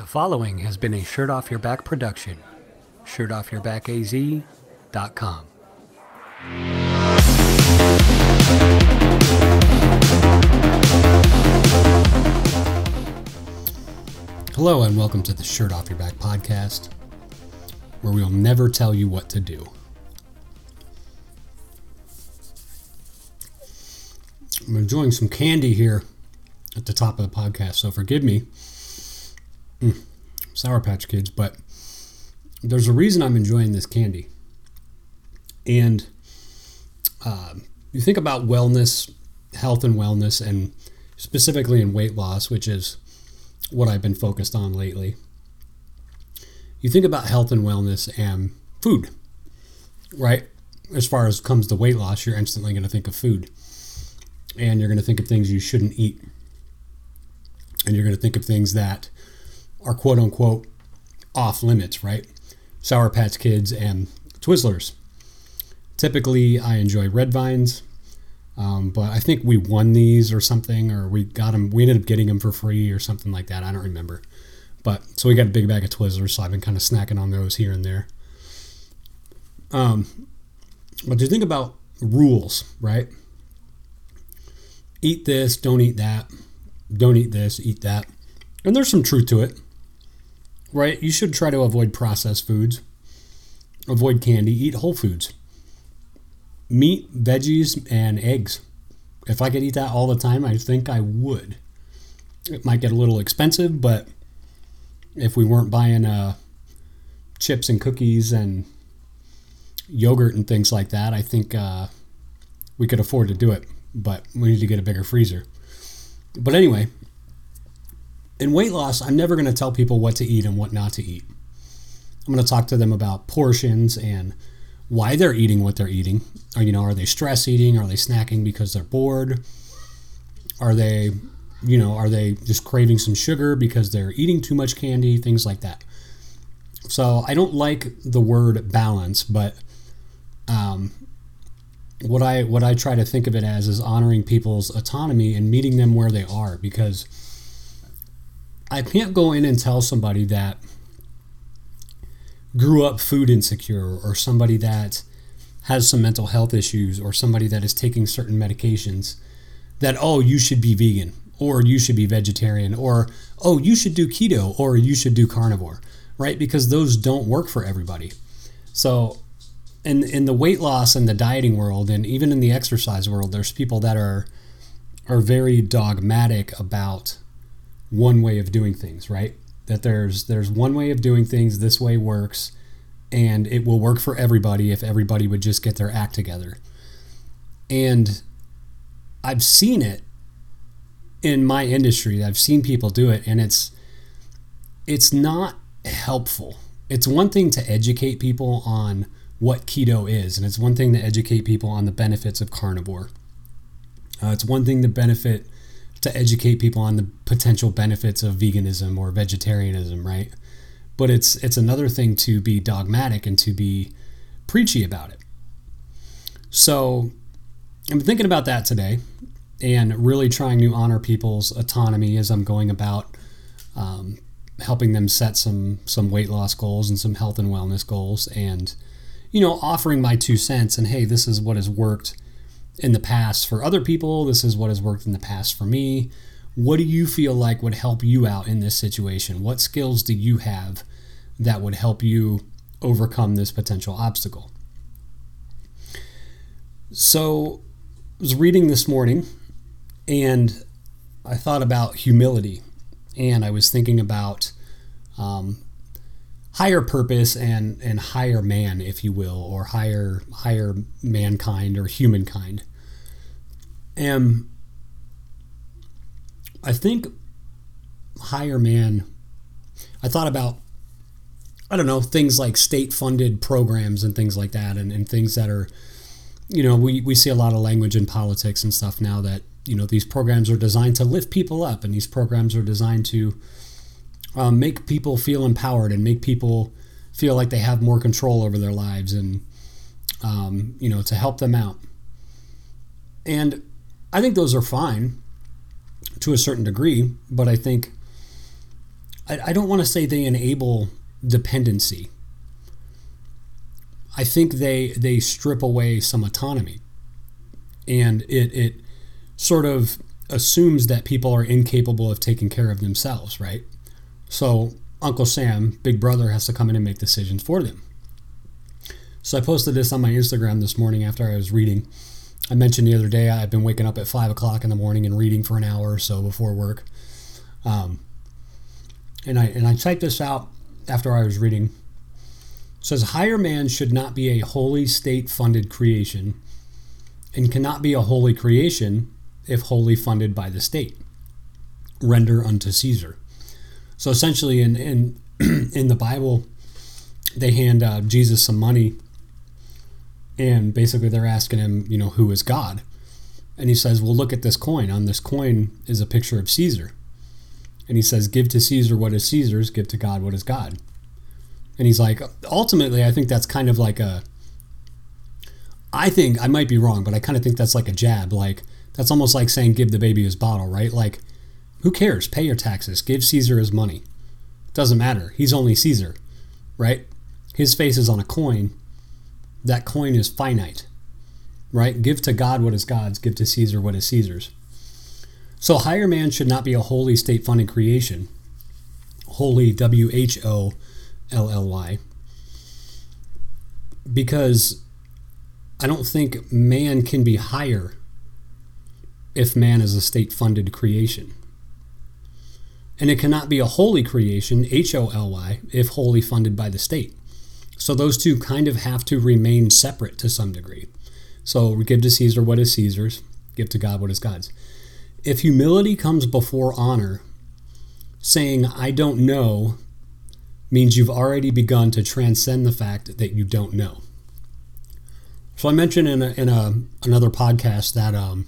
The following has been a Shirt Off Your Back production. ShirtOffYourBackAZ.com. Hello, and welcome to the Shirt Off Your Back podcast, where we'll never tell you what to do. I'm enjoying some candy here at the top of the podcast, so forgive me. Mm, Sour Patch Kids, but there's a reason I'm enjoying this candy. And uh, you think about wellness, health and wellness, and specifically in weight loss, which is what I've been focused on lately. You think about health and wellness and food, right? As far as comes to weight loss, you're instantly going to think of food. And you're going to think of things you shouldn't eat. And you're going to think of things that are quote unquote off limits, right? Sour Patch Kids and Twizzlers. Typically, I enjoy red vines, um, but I think we won these or something, or we got them. We ended up getting them for free or something like that. I don't remember. But so we got a big bag of Twizzlers, so I've been kind of snacking on those here and there. Um, but to think about rules, right? Eat this, don't eat that. Don't eat this, eat that. And there's some truth to it, right? You should try to avoid processed foods, avoid candy, eat whole foods meat, veggies, and eggs. If I could eat that all the time, I think I would. It might get a little expensive, but if we weren't buying uh, chips and cookies and yogurt and things like that, I think uh, we could afford to do it. But we need to get a bigger freezer. But anyway, in weight loss, I'm never going to tell people what to eat and what not to eat. I'm going to talk to them about portions and why they're eating what they're eating. Or, you know, are they stress eating? Are they snacking because they're bored? Are they, you know, are they just craving some sugar because they're eating too much candy? Things like that. So I don't like the word balance, but um, what I what I try to think of it as is honoring people's autonomy and meeting them where they are because I can't go in and tell somebody that grew up food insecure or somebody that has some mental health issues or somebody that is taking certain medications that oh you should be vegan or you should be vegetarian or oh you should do keto or you should do carnivore right? Because those don't work for everybody. So in in the weight loss and the dieting world and even in the exercise world there's people that are are very dogmatic about one way of doing things right? That there's there's one way of doing things this way works and it will work for everybody if everybody would just get their act together. And i've seen it in my industry. I've seen people do it and it's it's not helpful. It's one thing to educate people on what keto is and it's one thing to educate people on the benefits of carnivore. Uh, it's one thing to benefit to educate people on the potential benefits of veganism or vegetarianism, right? But it's it's another thing to be dogmatic and to be preachy about it. So I'm thinking about that today and really trying to honor people's autonomy as I'm going about um, helping them set some some weight loss goals and some health and wellness goals and you know offering my two cents and hey this is what has worked in the past for other people. This is what has worked in the past for me. What do you feel like would help you out in this situation? What skills do you have that would help you overcome this potential obstacle? So, I was reading this morning and I thought about humility and I was thinking about um, higher purpose and and higher man, if you will, or higher higher mankind or humankind. And I think higher man. I thought about I don't know things like state funded programs and things like that, and, and things that are you know we, we see a lot of language in politics and stuff now that you know these programs are designed to lift people up and these programs are designed to um, make people feel empowered and make people feel like they have more control over their lives and um, you know to help them out and i think those are fine to a certain degree but i think I, I don't want to say they enable dependency. I think they they strip away some autonomy, and it it sort of assumes that people are incapable of taking care of themselves, right? So Uncle Sam, Big Brother, has to come in and make decisions for them. So I posted this on my Instagram this morning after I was reading. I mentioned the other day I've been waking up at five o'clock in the morning and reading for an hour or so before work. Um, and I and I typed this out after I was reading. It says higher man should not be a wholly state funded creation and cannot be a holy creation if wholly funded by the state. Render unto Caesar. So essentially in in in the Bible they hand uh, Jesus some money and basically they're asking him, you know, who is God? And he says, Well, look at this coin. On this coin is a picture of Caesar. And he says, Give to Caesar what is Caesar's, give to God what is God. And he's like, ultimately, I think that's kind of like a. I think, I might be wrong, but I kind of think that's like a jab. Like, that's almost like saying, Give the baby his bottle, right? Like, who cares? Pay your taxes. Give Caesar his money. Doesn't matter. He's only Caesar, right? His face is on a coin that coin is finite, right? Give to God what is God's, give to Caesar what is Caesar's. So, higher man should not be a wholly state funded creation. Holy, W H O L L Y. Because I don't think man can be higher if man is a state funded creation. And it cannot be a holy creation, H O L Y, if wholly funded by the state. So those two kind of have to remain separate to some degree. So give to Caesar what is Caesar's, give to God what is God's. If humility comes before honor, saying, I don't know, means you've already begun to transcend the fact that you don't know. So I mentioned in, a, in a, another podcast that um,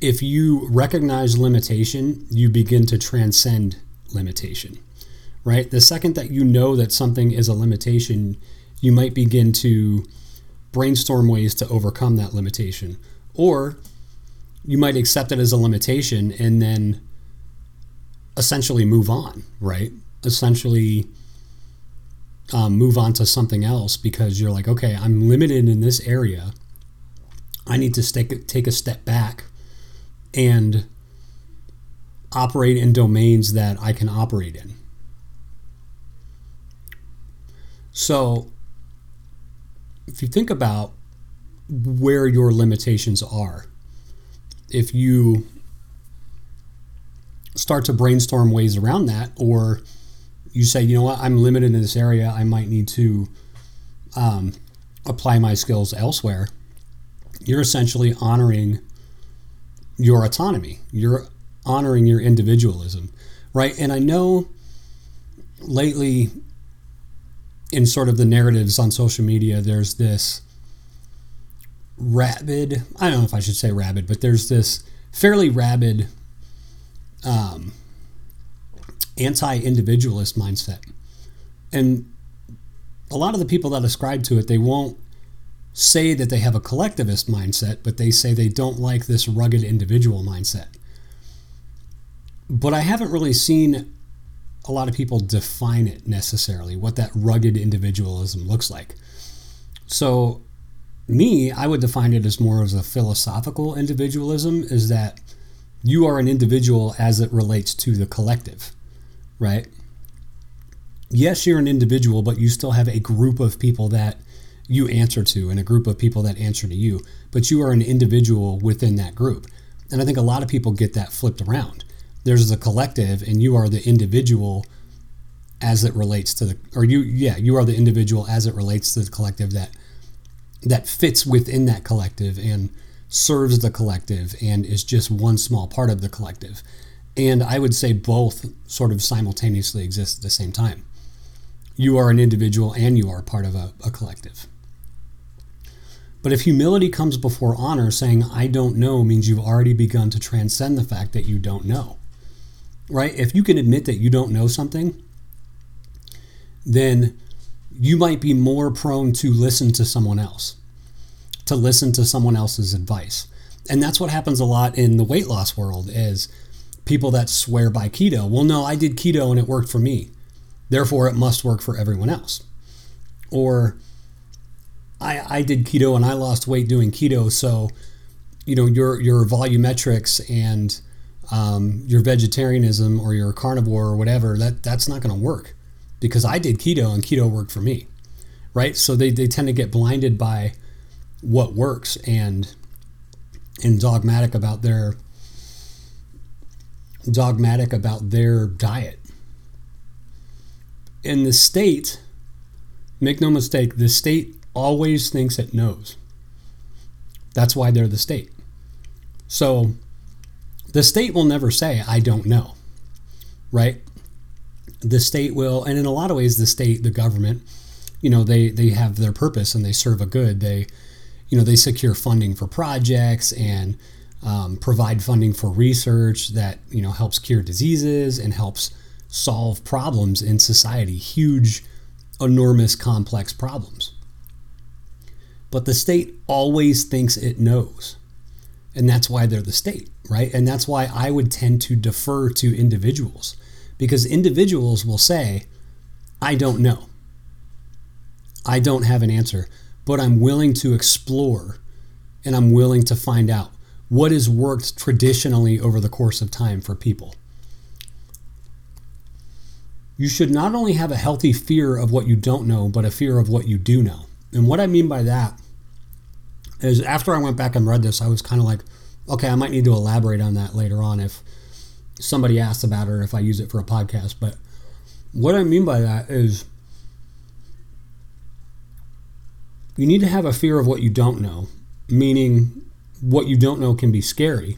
if you recognize limitation, you begin to transcend limitation right? The second that you know that something is a limitation, you might begin to brainstorm ways to overcome that limitation. Or you might accept it as a limitation and then essentially move on, right? Essentially um, move on to something else because you're like, okay, I'm limited in this area. I need to take, take a step back and operate in domains that I can operate in. So, if you think about where your limitations are, if you start to brainstorm ways around that, or you say, you know what, I'm limited in this area, I might need to um, apply my skills elsewhere, you're essentially honoring your autonomy. You're honoring your individualism, right? And I know lately in sort of the narratives on social media, there's this rabid, I don't know if I should say rabid, but there's this fairly rabid um, anti individualist mindset. And a lot of the people that ascribe to it, they won't say that they have a collectivist mindset, but they say they don't like this rugged individual mindset. But I haven't really seen a lot of people define it necessarily, what that rugged individualism looks like. So, me, I would define it as more as a philosophical individualism, is that you are an individual as it relates to the collective, right? Yes, you're an individual, but you still have a group of people that you answer to and a group of people that answer to you, but you are an individual within that group. And I think a lot of people get that flipped around there's the collective and you are the individual as it relates to the or you yeah you are the individual as it relates to the collective that that fits within that collective and serves the collective and is just one small part of the collective. And i would say both sort of simultaneously exist at the same time. You are an individual and you are part of a, a collective. But if humility comes before honor saying i don't know means you've already begun to transcend the fact that you don't know right? If you can admit that you don't know something, then you might be more prone to listen to someone else, to listen to someone else's advice. And that's what happens a lot in the weight loss world is people that swear by keto. Well, no, I did keto and it worked for me. Therefore, it must work for everyone else. Or I, I did keto and I lost weight doing keto. So, you know, your, your volumetrics and um, your vegetarianism or your carnivore or whatever, that, that's not going to work because I did keto and keto worked for me. Right. So they, they tend to get blinded by what works and, and dogmatic about their dogmatic about their diet. And the state, make no mistake, the state always thinks it knows. That's why they're the state. So the state will never say, I don't know, right? The state will, and in a lot of ways, the state, the government, you know, they, they have their purpose and they serve a good. They, you know, they secure funding for projects and um, provide funding for research that you know helps cure diseases and helps solve problems in society huge enormous complex problems but the state always thinks it knows and that's why they're the state right and that's why i would tend to defer to individuals because individuals will say i don't know i don't have an answer but i'm willing to explore and i'm willing to find out what has worked traditionally over the course of time for people. You should not only have a healthy fear of what you don't know, but a fear of what you do know. And what I mean by that is after I went back and read this, I was kind of like, okay, I might need to elaborate on that later on if somebody asks about it or if I use it for a podcast. But what I mean by that is you need to have a fear of what you don't know, meaning what you don't know can be scary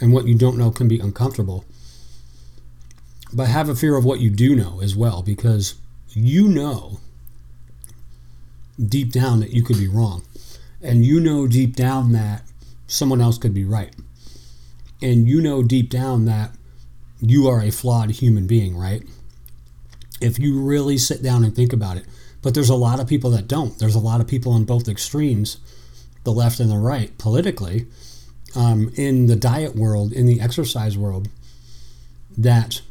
and what you don't know can be uncomfortable. But have a fear of what you do know as well because you know deep down that you could be wrong. And you know deep down that someone else could be right. And you know deep down that you are a flawed human being, right? If you really sit down and think about it. But there's a lot of people that don't. There's a lot of people on both extremes the left and the right politically um, in the diet world, in the exercise world, that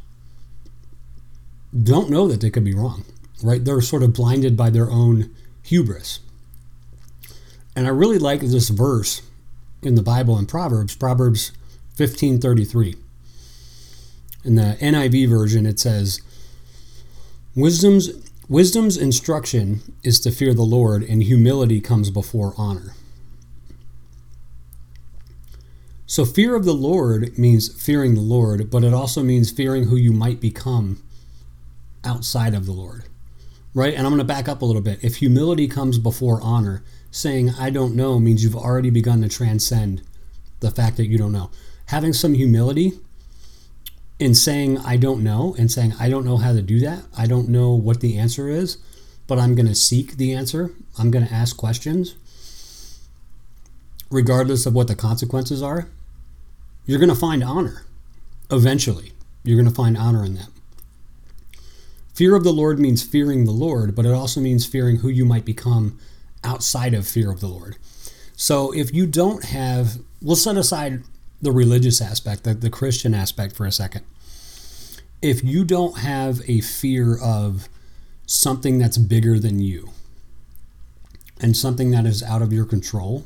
don't know that they could be wrong, right? They're sort of blinded by their own hubris. And I really like this verse in the Bible in Proverbs, Proverbs 15:33. In the NIV version it says, "Wisdom's wisdom's instruction is to fear the Lord, and humility comes before honor." So, fear of the Lord means fearing the Lord, but it also means fearing who you might become outside of the Lord. Right? And I'm going to back up a little bit. If humility comes before honor, saying, I don't know, means you've already begun to transcend the fact that you don't know. Having some humility in saying, I don't know, and saying, I don't know how to do that, I don't know what the answer is, but I'm going to seek the answer, I'm going to ask questions, regardless of what the consequences are you're going to find honor eventually. You're going to find honor in that. Fear of the Lord means fearing the Lord, but it also means fearing who you might become outside of fear of the Lord. So if you don't have, we'll set aside the religious aspect, the, the Christian aspect for a second. If you don't have a fear of something that's bigger than you and something that is out of your control,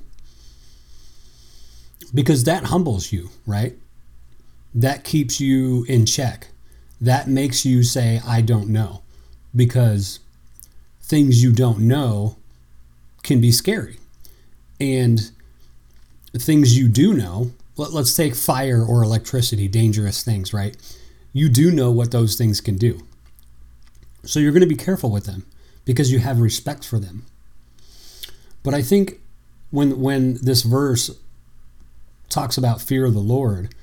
because that humbles you, right? That keeps you in check. That makes you say, I don't know, because things you don't know can be scary. And things you do know, let, us take fire or electricity, dangerous things, right? You do know what those things can do. So you're going to be careful with them because you have respect for them. But I think when when this verse talks about fear of the Lord,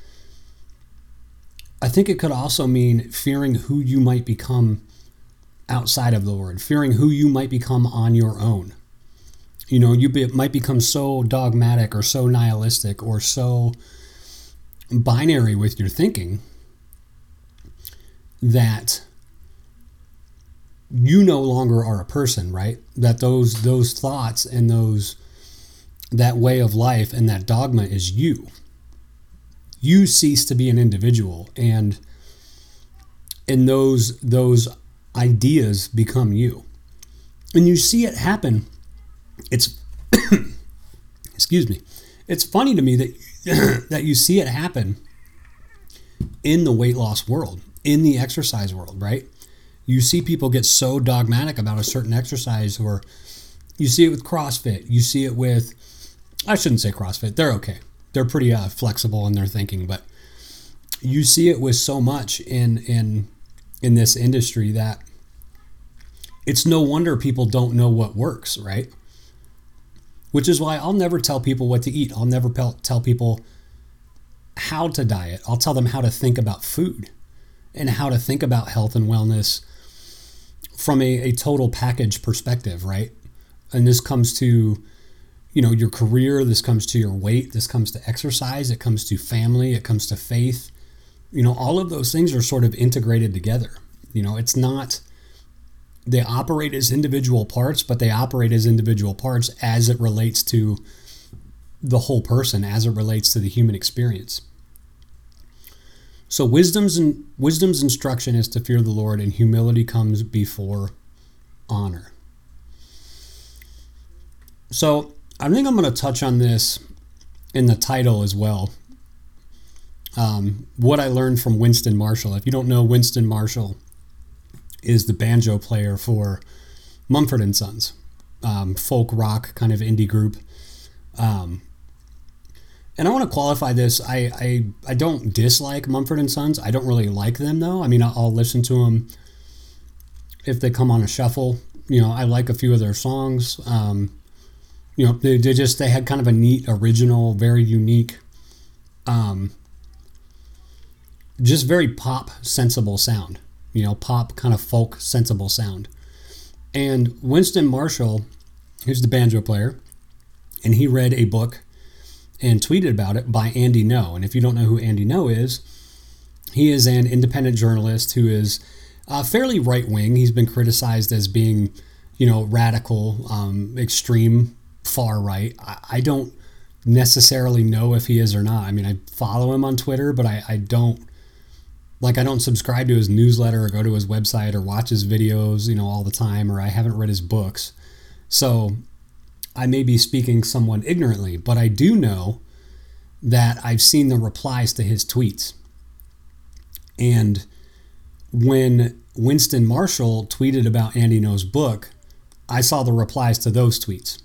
I think it could also mean fearing who you might become outside of the Lord, fearing who you might become on your own. You know, you be, might become so dogmatic or so nihilistic or so binary with your thinking that you no longer are a person, right? That those those thoughts and those that way of life and that dogma is you. you cease to be an individual and and those those ideas become you and you see it happen it's excuse me it's funny to me that that you see it happen in the weight loss world in the exercise world right you see people get so dogmatic about a certain exercise or you see it with crossfit you see it with i shouldn't say crossfit they're okay they're pretty uh, flexible in their thinking but you see it with so much in in in this industry that it's no wonder people don't know what works, right? Which is why I'll never tell people what to eat. I'll never tell people how to diet. I'll tell them how to think about food and how to think about health and wellness from a, a total package perspective, right? And this comes to, you know, your career, this comes to your weight, this comes to exercise, it comes to family, it comes to faith, you know, all of those things are sort of integrated together. You know, it's not, they operate as individual parts, but they operate as individual parts as it relates to the whole person, as it relates to the human experience. So wisdom's and wisdom's instruction is to fear the Lord, and humility comes before honor. So I think I'm going to touch on this in the title as well um, what I learned from Winston Marshall. If you don't know, Winston Marshall is the banjo player for Mumford and Sons, um, folk rock kind of indie group. Um, and I want to qualify this. I, I I don't dislike Mumford and Sons. I don't really like them though. I mean, I'll, listen to them if they come on a shuffle. You know, I like a few of their songs. Um, you know, they, they just they had kind of a neat, original, very unique um, just very pop sensible sound, you know, pop kind of folk sensible sound. And Winston Marshall, who's the banjo player, and he read a book and tweeted about it by Andy Ngo. And if you don't know who Andy Ngo is, he is an independent journalist who is uh, fairly right wing. He's been criticized as being, you know, radical, um, extreme, far right. I, I, don't necessarily know if he is or not. I mean, I follow him on Twitter, but I, I don't like I don't subscribe to his newsletter or go to his website or watch his videos, you know, all the time, or I haven't read his books. So I may be speaking somewhat ignorantly, but I do know that I've seen the replies to his tweets. And when Winston Marshall tweeted about Andy Ngo's book, I saw the replies to those tweets.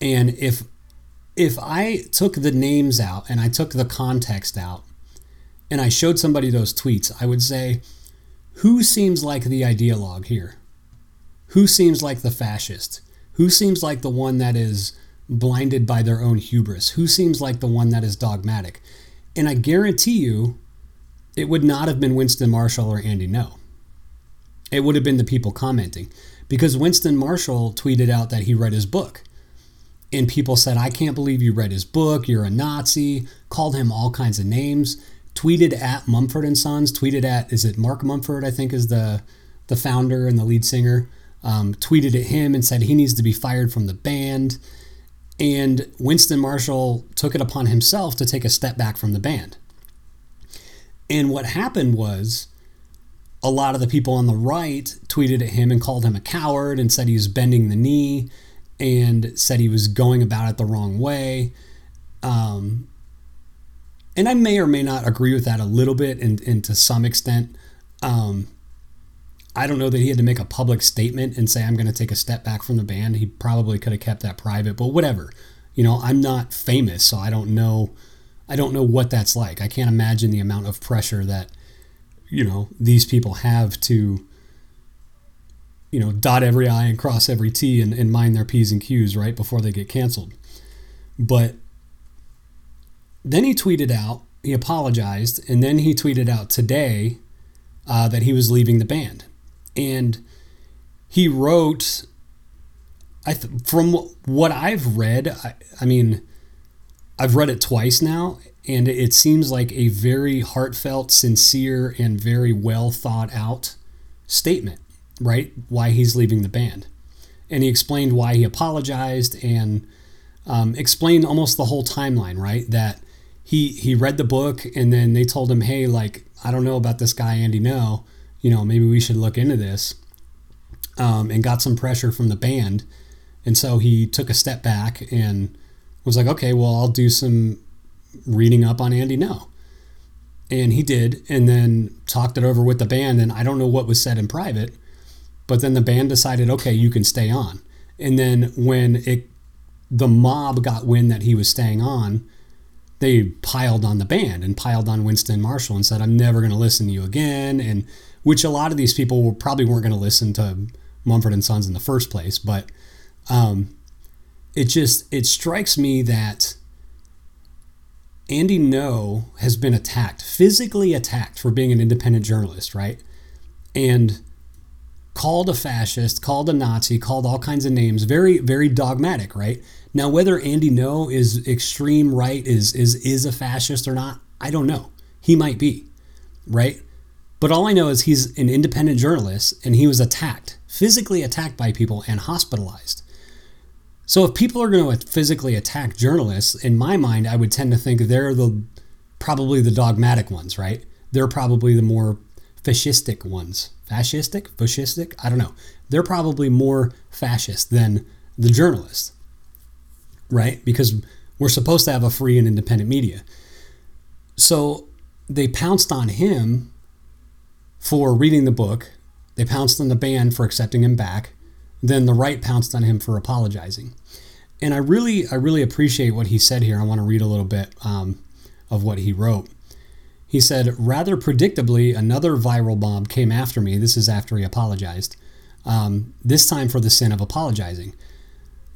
And if if I took the names out and I took the context out and I showed somebody those tweets, I would say, who seems like the ideologue here? Who seems like the fascist? Who seems like the one that is blinded by their own hubris? Who seems like the one that is dogmatic? And I guarantee you, it would not have been Winston Marshall or Andy Ngo. It would have been the people commenting because Winston Marshall tweeted out that he read his book. And people said, I can't believe you read his book. You're a Nazi. Called him all kinds of names tweeted at Mumford and Sons, tweeted at is it Mark Mumford? I think is the the founder and the lead singer. Um, tweeted at him and said he needs to be fired from the band. And Winston Marshall took it upon himself to take a step back from the band. And what happened was a lot of the people on the right tweeted at him and called him a coward and said he was bending the knee and said he was going about it the wrong way. Um, and I may or may not agree with that a little bit and, and to some extent. Um, I don't know that he had to make a public statement and say, I'm going to take a step back from the band. He probably could have kept that private, but whatever. You know, I'm not famous, so I don't know. I don't know what that's like. I can't imagine the amount of pressure that, you know, these people have to, you know, dot every I and cross every T and, and mind their P's and Q's right before they get canceled. But then he tweeted out, he apologized, and then he tweeted out today uh, that he was leaving the band. And he wrote, I th- from what I've read, I, I mean, I've read it twice now, and it seems like a very heartfelt, sincere, and very well thought out statement, right? Why he's leaving the band. And he explained why he apologized and um, explained almost the whole timeline, right? That he he read the book and then they told him, hey, like I don't know about this guy Andy Ngo, you know, maybe we should look into this, um, and got some pressure from the band, and so he took a step back and was like, okay, well I'll do some reading up on Andy Ngo. And he did, and then talked it over with the band. And I don't know what was said in private, but then the band decided, okay, you can stay on. And then when it, the mob got wind that he was staying on, they piled on the band and piled on Winston Marshall and said, "I'm never going to listen to you again." And which a lot of these people probably weren't going to listen to Mumford and Sons in the first place, but um, it just it strikes me that Andy Ngo has been attacked, physically attacked for being an independent journalist, right? And called a fascist, called a Nazi, called all kinds of names, very, very dogmatic, right? Now, whether Andy Ngo is extreme right, is is is a fascist or not, I don't know. He might be, right? But all I know is he's an independent journalist and he was attacked, physically attacked by people and hospitalized. So if people are going to physically attack journalists, in my mind, I would tend to think they're the probably the dogmatic ones, right? They're probably the more fascistic ones. Fascistic? Fascistic? I don't know. They're probably more fascist than the journalists, right? Because we're supposed to have a free and independent media. So they pounced on him for reading the book. They pounced on the band for accepting him back. Then the right pounced on him for apologizing and I really, I really appreciate what he said here. I want to read a little bit um, of what he wrote. He said, rather predictably, another viral bomb came after me. This is after he apologized. Um, this time for the sin of apologizing.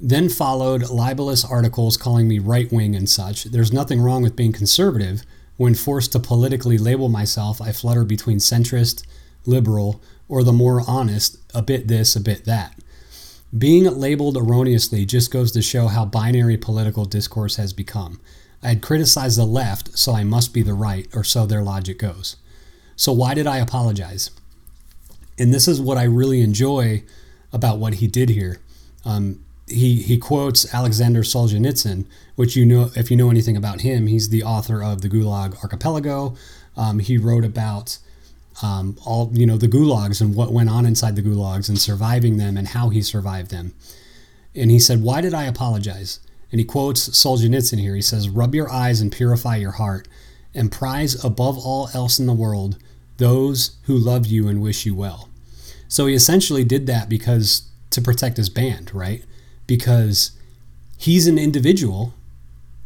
Then followed libelous articles calling me right wing and such. There's nothing wrong with being conservative. When forced to politically label myself, I flutter between centrist, liberal, or the more honest, a bit this, a bit that. Being labeled erroneously just goes to show how binary political discourse has become. I had criticized the left, so I must be the right, or so their logic goes. So, why did I apologize? And this is what I really enjoy about what he did here. Um, he, he quotes Alexander Solzhenitsyn, which you know, if you know anything about him, he's the author of the Gulag Archipelago. Um, he wrote about um, all you know the gulags and what went on inside the gulags and surviving them and how he survived them. And he said, "Why did I apologize?" And he quotes Solzhenitsyn here. He says, "Rub your eyes and purify your heart, and prize above all else in the world those who love you and wish you well." So he essentially did that because to protect his band, right? Because he's an individual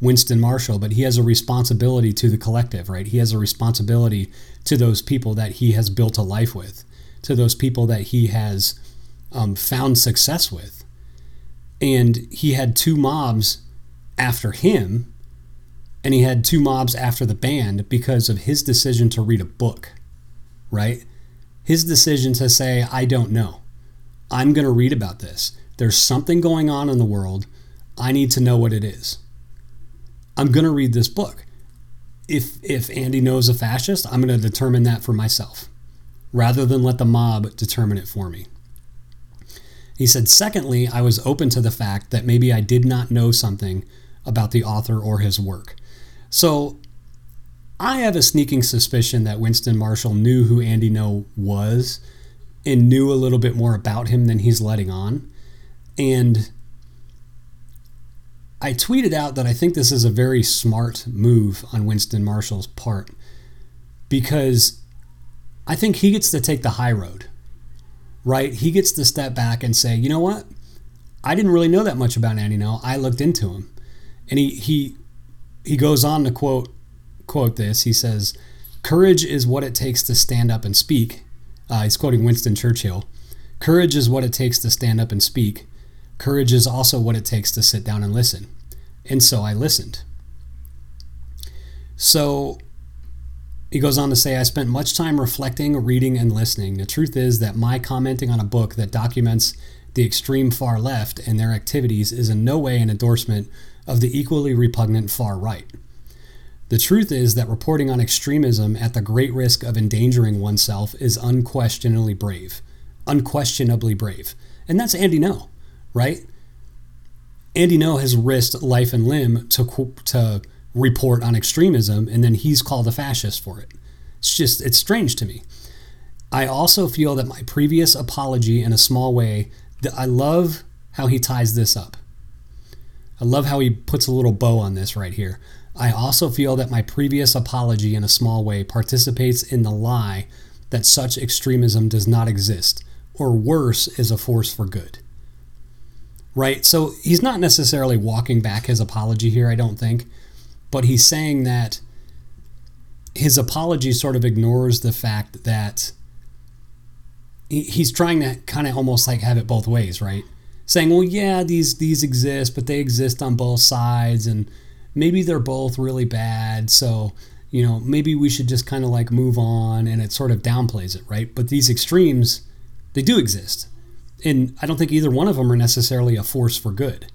Winston Marshall, but he has a responsibility to the collective, right? He has a responsibility to those people that he has built a life with, to those people that he has um, found success with. And he had two mobs after him, and he had two mobs after the band because of his decision to read a book, right? His decision to say, I don't know. I'm going to read about this. There's something going on in the world. I need to know what it is. I'm going to read this book. If if Andy Ngo's a fascist, I'm going to determine that for myself rather than let the mob determine it for me. He said, secondly, I was open to the fact that maybe I did not know something about the author or his work. So I have a sneaking suspicion that Winston Marshall knew who Andy Ngo was and knew a little bit more about him than he's letting on. And I tweeted out that I think this is a very smart move on Winston Marshall's part because I think he gets to take the high road, right? He gets to step back and say, you know what? I didn't really know that much about Andy Ngo. I looked into him. And he, he, he goes on to quote, quote this. He says, Courage is what it takes to stand up and speak. Uh, he's quoting Winston Churchill. Courage is what it takes to stand up and speak. Courage is also what it takes to sit down and listen. And so I listened. So he goes on to say, I spent much time reflecting, reading, and listening. The truth is that my commenting on a book that documents the extreme far left and their activities is in no way an endorsement of the equally repugnant far right. The truth is that reporting on extremism at the great risk of endangering oneself is unquestionably brave. Unquestionably brave. And that's Andy Ngo right? Andy Ngo has risked life and limb to to report on extremism, and then he's called a fascist for it. It's just, it's strange to me. I also feel that my previous apology, in a small way, that I love how he ties this up. I love how he puts a little bow on this right here. I also feel that my previous apology, in a small way, participates in the lie that such extremism does not exist, or worse, is a force for good. Right? So he's not necessarily walking back his apology here, I don't think, but he's saying that his apology sort of ignores the fact that he's trying to kind of almost like have it both ways, right? Saying, well, yeah, these these exist, but they exist on both sides, and maybe they're both really bad. So, you know, maybe we should just kind of like move on, and it sort of downplays it, right? But these extremes, they do exist, and I don't think either one of them are necessarily a force for good.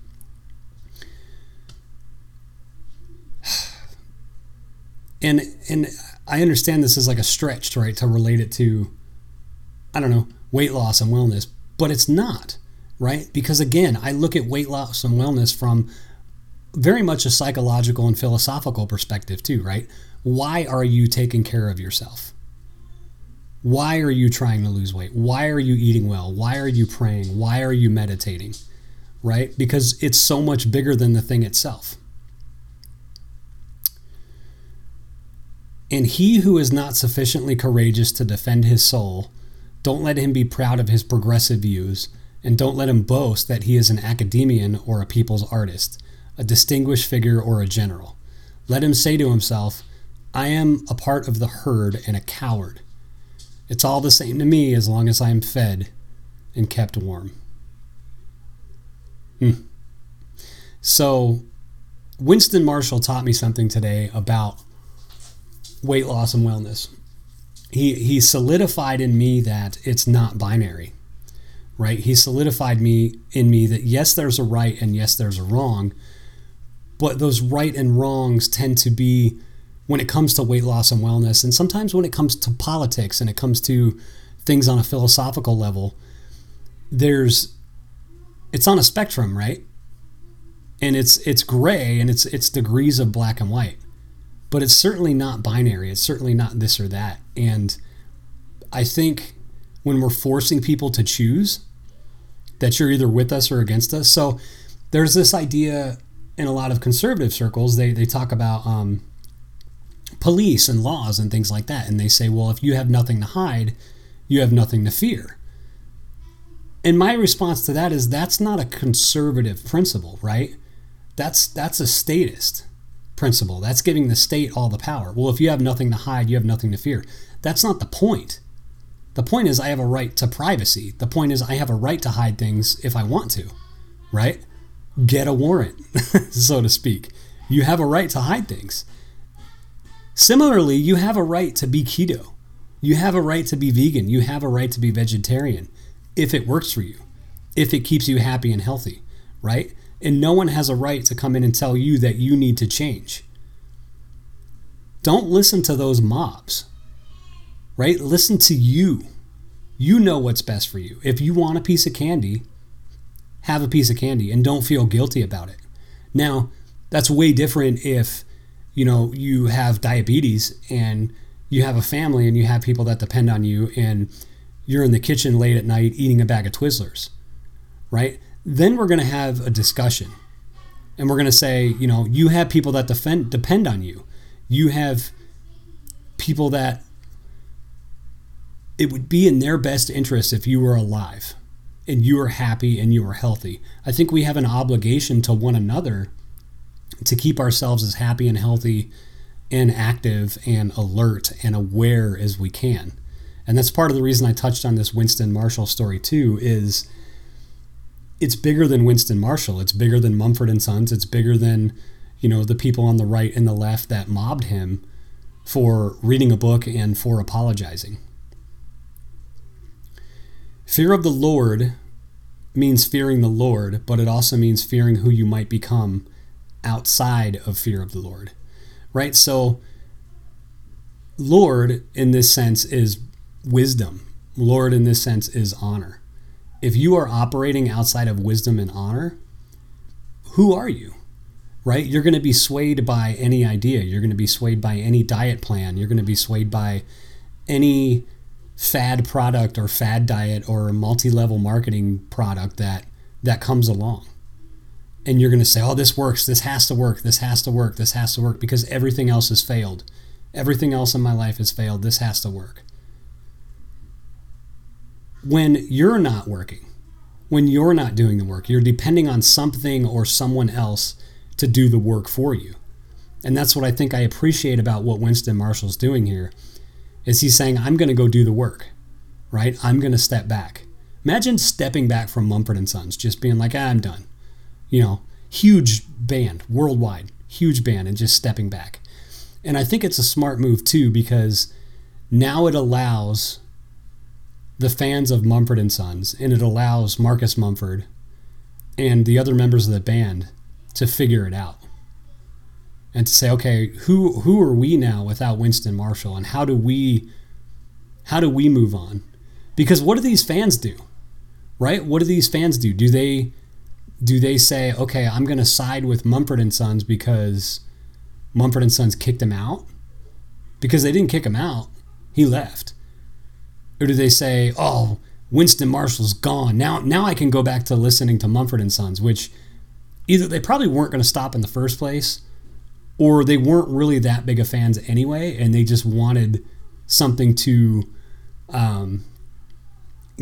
And and I understand this is like a stretch, right, to relate it to I don't know, weight loss and wellness, but it's not, right? Because again, I look at weight loss and wellness from very much a psychological and philosophical perspective, too, right? Why are you taking care of yourself? Why are you trying to lose weight? Why are you eating well? Why are you praying? Why are you meditating? Right? Because it's so much bigger than the thing itself. And he who is not sufficiently courageous to defend his soul don't let him be proud of his progressive views, and don't let him boast that he is an academician or a people's artist, a distinguished figure or a general. Let him say to himself, I am a part of the herd and a coward. It's all the same to me as long as I am fed and kept warm. Hmm. So, Winston Marshall taught me something today about weight loss and wellness. He he solidified in me that it's not binary right? He solidified me in me that yes there's a right and yes there's a wrong but those right and wrongs tend to be when it comes to weight loss and wellness and sometimes when it comes to politics and it comes to things on a philosophical level there's it's on a spectrum right? And it's it's gray and it's it's degrees of black and white but it's certainly not binary. It's certainly not this or that. And I think when we're forcing people to choose, that you're either with us or against us. So there's this idea in a lot of conservative circles. They they talk about um, police and laws and things like that, and they say, well, if you have nothing to hide, you have nothing to fear. And my response to that is that's not a conservative principle, right? That's that's a statist principle. That's giving the state all the power. Well, if you have nothing to hide, you have nothing to fear. That's not the point. The point is, I have a right to privacy. The point is, I have a right to hide things if I want to, right? Get a warrant, so to speak. You have a right to hide things. Similarly, you have a right to be keto. You have a right to be vegan. You have a right to be vegetarian if it works for you, if it keeps you happy and healthy, right? And no one has a right to come in and tell you that you need to change. Don't listen to those mobs, right? Listen to you. You know what's best for you. If you want a piece of candy, have a piece of candy and don't feel guilty about it. Now, that's way different if, you know, you have diabetes and you have a family and you have people that depend on you and you're in the kitchen late at night eating a bag of Twizzlers, right? Then we're going to have a discussion. And we're going to say you know you have people that defend depend on you. You have people that it would be in their best interest if you were alive and you were happy and you were healthy. I think we have an obligation to one another to keep ourselves as happy and healthy and active and alert and aware as we can. And that's part of the reason i touched on this winston marshall story too is it's bigger than Winston Marshall. It's bigger than Mumford and Sons. It's bigger than, you know, the people on the right and the left that mobbed him for reading a book and for apologizing. Fear of the Lord means fearing the Lord, but it also means fearing who you might become outside of fear of the Lord. Right? So, Lord in this sense is wisdom. Lord in this sense is honor if you are operating outside of wisdom and honor, who are you? right? You're going to be swayed by any idea. You're going to be swayed by any diet plan. You're going to be swayed by any fad product or fad diet or multi-level marketing product that that comes along. And you're going to say, "Oh, this works. This has to work. This has to work. This has to work because everything else has failed. Everything else in my life has failed. This has to work." When you're not working, when you're not doing the work, you're depending on something or someone else to do the work for you. And that's what I think I appreciate about what Winston Marshall's doing here is he's saying I'm going to go do the work. Right? I'm going to step back. Imagine stepping back from Mumford and Sons, just being like, ah, I'm done. You know, huge band worldwide, huge band, and just stepping back. And I think it's a smart move too because now it allows the fans of Mumford and Sons and it allows Marcus Mumford and the other members of the band to figure it out and to say, okay, who who are we now without Winston Marshall, and how do we how do we move on? Because what do these fans do, right? What do these fans do? Do they do they say, okay, I'm going to side with Mumford and Sons because Mumford and Sons kicked him out? Because they didn't kick him out, he left. Or do they say, oh, Winston Marshall's gone now? Now I can go back to listening to Mumford and Sons, which either they probably weren't going to stop in the first place or they weren't really that big of fans anyway and they just wanted something to um,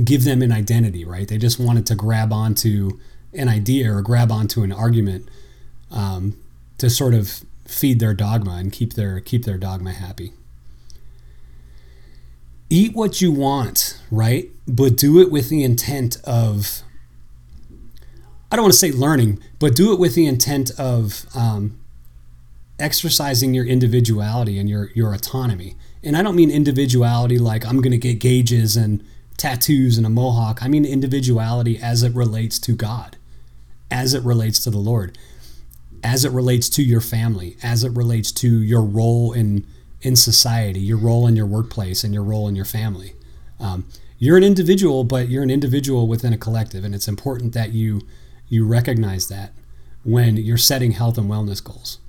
give them an identity right they just wanted to grab onto an idea or grab onto an argument um, to sort of feed their dogma and keep their keep their dogma happy eat what you want right but do it with the intent of I don't want to say learning, but do it with the intent of um, exercising your individuality and your your autonomy. And I don't mean individuality like I'm going to get gauges and tattoos and a mohawk. I mean individuality as it relates to God, as it relates to the Lord, as it relates to your family, as it relates to your role in in society, your role in your workplace, and your role in your family. Um, you're an individual, but you're an individual within a collective, and it's important that you you recognize that when you're setting health and wellness goals,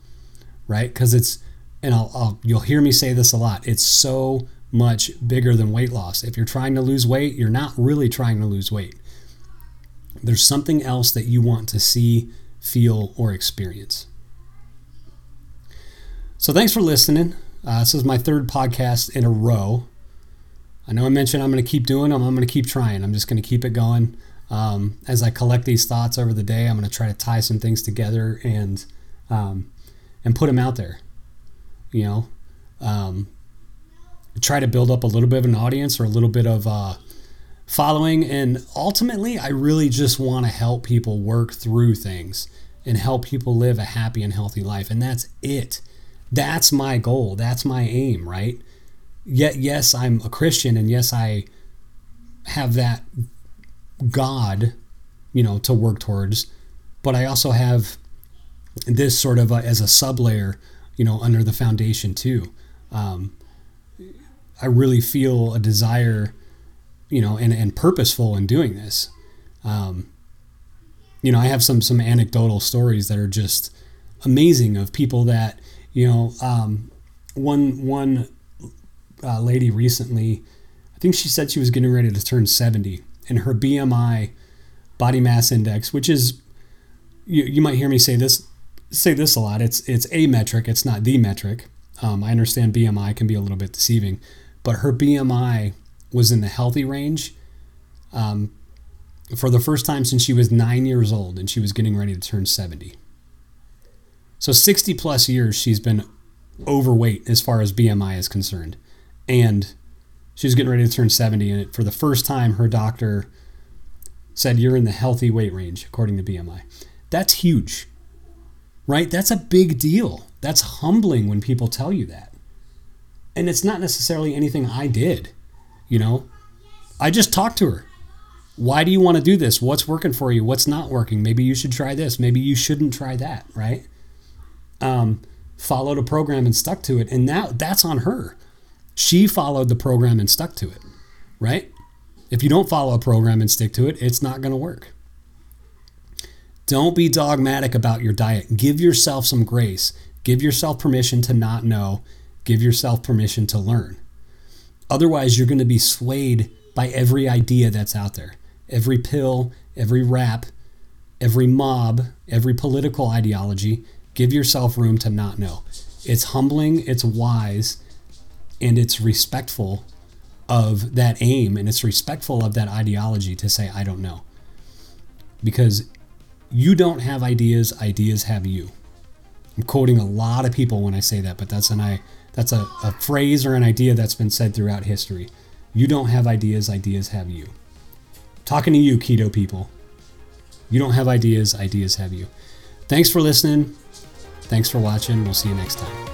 right? Because it's, and I'll, I'll, you'll hear me say this a lot. It's so much bigger than weight loss. If you're trying to lose weight, you're not really trying to lose weight. There's something else that you want to see, feel, or experience. So thanks for listening. Uh, this is my third podcast in a row. I know I mentioned I'm going to keep doing them. I'm going to keep trying. I'm just going to keep it going. Um, as I collect these thoughts over the day, I'm going to try to tie some things together and um, and put them out there. You know, um, try to build up a little bit of an audience or a little bit of uh, following, and ultimately, I really just want to help people work through things and help people live a happy and healthy life, and that's it. That's my goal. That's my aim, right? Yet, yes, I'm a Christian, and yes, I have that God, you know, to work towards, but I also have this sort of a, as a sub layer, you know, under the foundation too. Um, I really feel a desire, you know, and, and purposeful in doing this. Um, you know, I have some some anecdotal stories that are just amazing of people that you know. Um, one one uh, lady recently, I think she said she was getting ready to turn seventy, and her BMI, body mass index, which is you, you might hear me say this say this a lot. It's it's a metric. It's not the metric. Um, I understand BMI can be a little bit deceiving, but her BMI was in the healthy range um, for the first time since she was nine years old, and she was getting ready to turn seventy. So sixty plus years she's been overweight as far as BMI is concerned, and she's getting ready to turn 70 and for the first time her doctor said you're in the healthy weight range according to bmi that's huge right? That's a big deal. That's humbling when people tell you that. And it's not necessarily anything i did you know? I just talked to her. Why do you want to do this? What's working for you? What's not working? Maybe you should try this. Maybe you shouldn't try that right um, followed a program and stuck to it and now that's on her she followed the program and stuck to it, right? If you don't follow a program and stick to it, it's not going to work. Don't be dogmatic about your diet. Give yourself some grace. Give yourself permission to not know. Give yourself permission to learn. Otherwise, you're going to be swayed by every idea that's out there every pill, every rap, every mob, every political ideology. Give yourself room to not know. It's humbling, it's wise, and it's respectful of that aim and it's respectful of that ideology to say, I don't know. Because you don't have ideas, ideas have you. I'm quoting a lot of people when I say that, but that's an I that's a, a phrase or an idea that's been said throughout history. You don't have ideas, ideas have you. Talking to you, keto people. You don't have ideas, ideas have you. Thanks for listening. Thanks for watching. We'll see you next time.